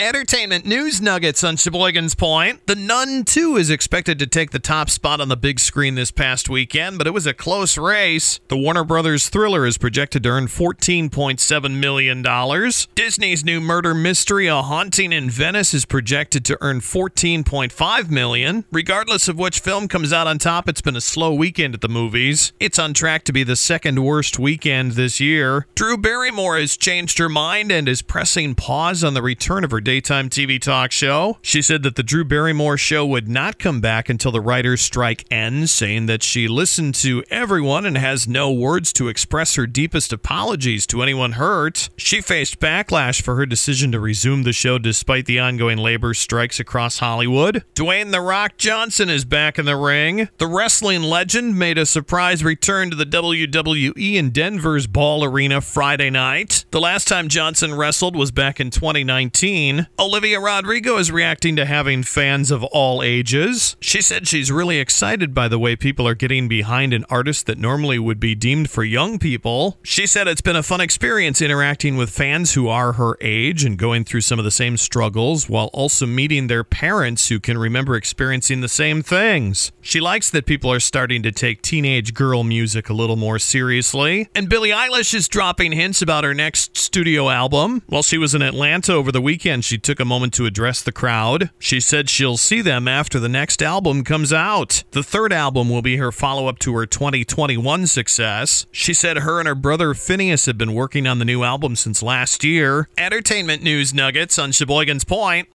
Entertainment news nuggets on Sheboygan's Point. The Nun 2 is expected to take the top spot on the big screen this past weekend, but it was a close race. The Warner Brothers thriller is projected to earn $14.7 million. Disney's new murder mystery, A Haunting in Venice, is projected to earn 14.5 million. Regardless of which film comes out on top, it's been a slow weekend at the movies. It's on track to be the second worst weekend this year. Drew Barrymore has changed her mind and is pressing pause on the return of her daytime TV talk show. She said that the Drew Barrymore show would not come back until the writer's strike ends, saying that she listened to everyone and has no words to express her deepest apologies to anyone hurt. She faced backlash for her decision to resume the show despite the ongoing labor strikes across Hollywood. Dwayne The Rock Johnson is back in the ring. The wrestling legend made a surprise return to the WWE in Denver's Ball Arena Friday night. The last time Johnson wrestled was back in 2019. Olivia Rodrigo is reacting to having fans of all ages. She said she's really excited by the way people are getting behind an artist that normally would be deemed for young people. She said it's been a fun experience interacting with fans who are her age and going through some of the same struggles while also meeting their parents who can remember experiencing the same things. She likes that people are starting to take teenage girl music a little more seriously. And Billie Eilish is dropping hints about her next studio album. While she was in Atlanta over the weekend, she took a moment to address the crowd. She said she'll see them after the next album comes out. The third album will be her follow up to her 2021 success. She said her and her brother Finneas have been working on the new album since last year. Entertainment news nuggets on Sheboygan's Point.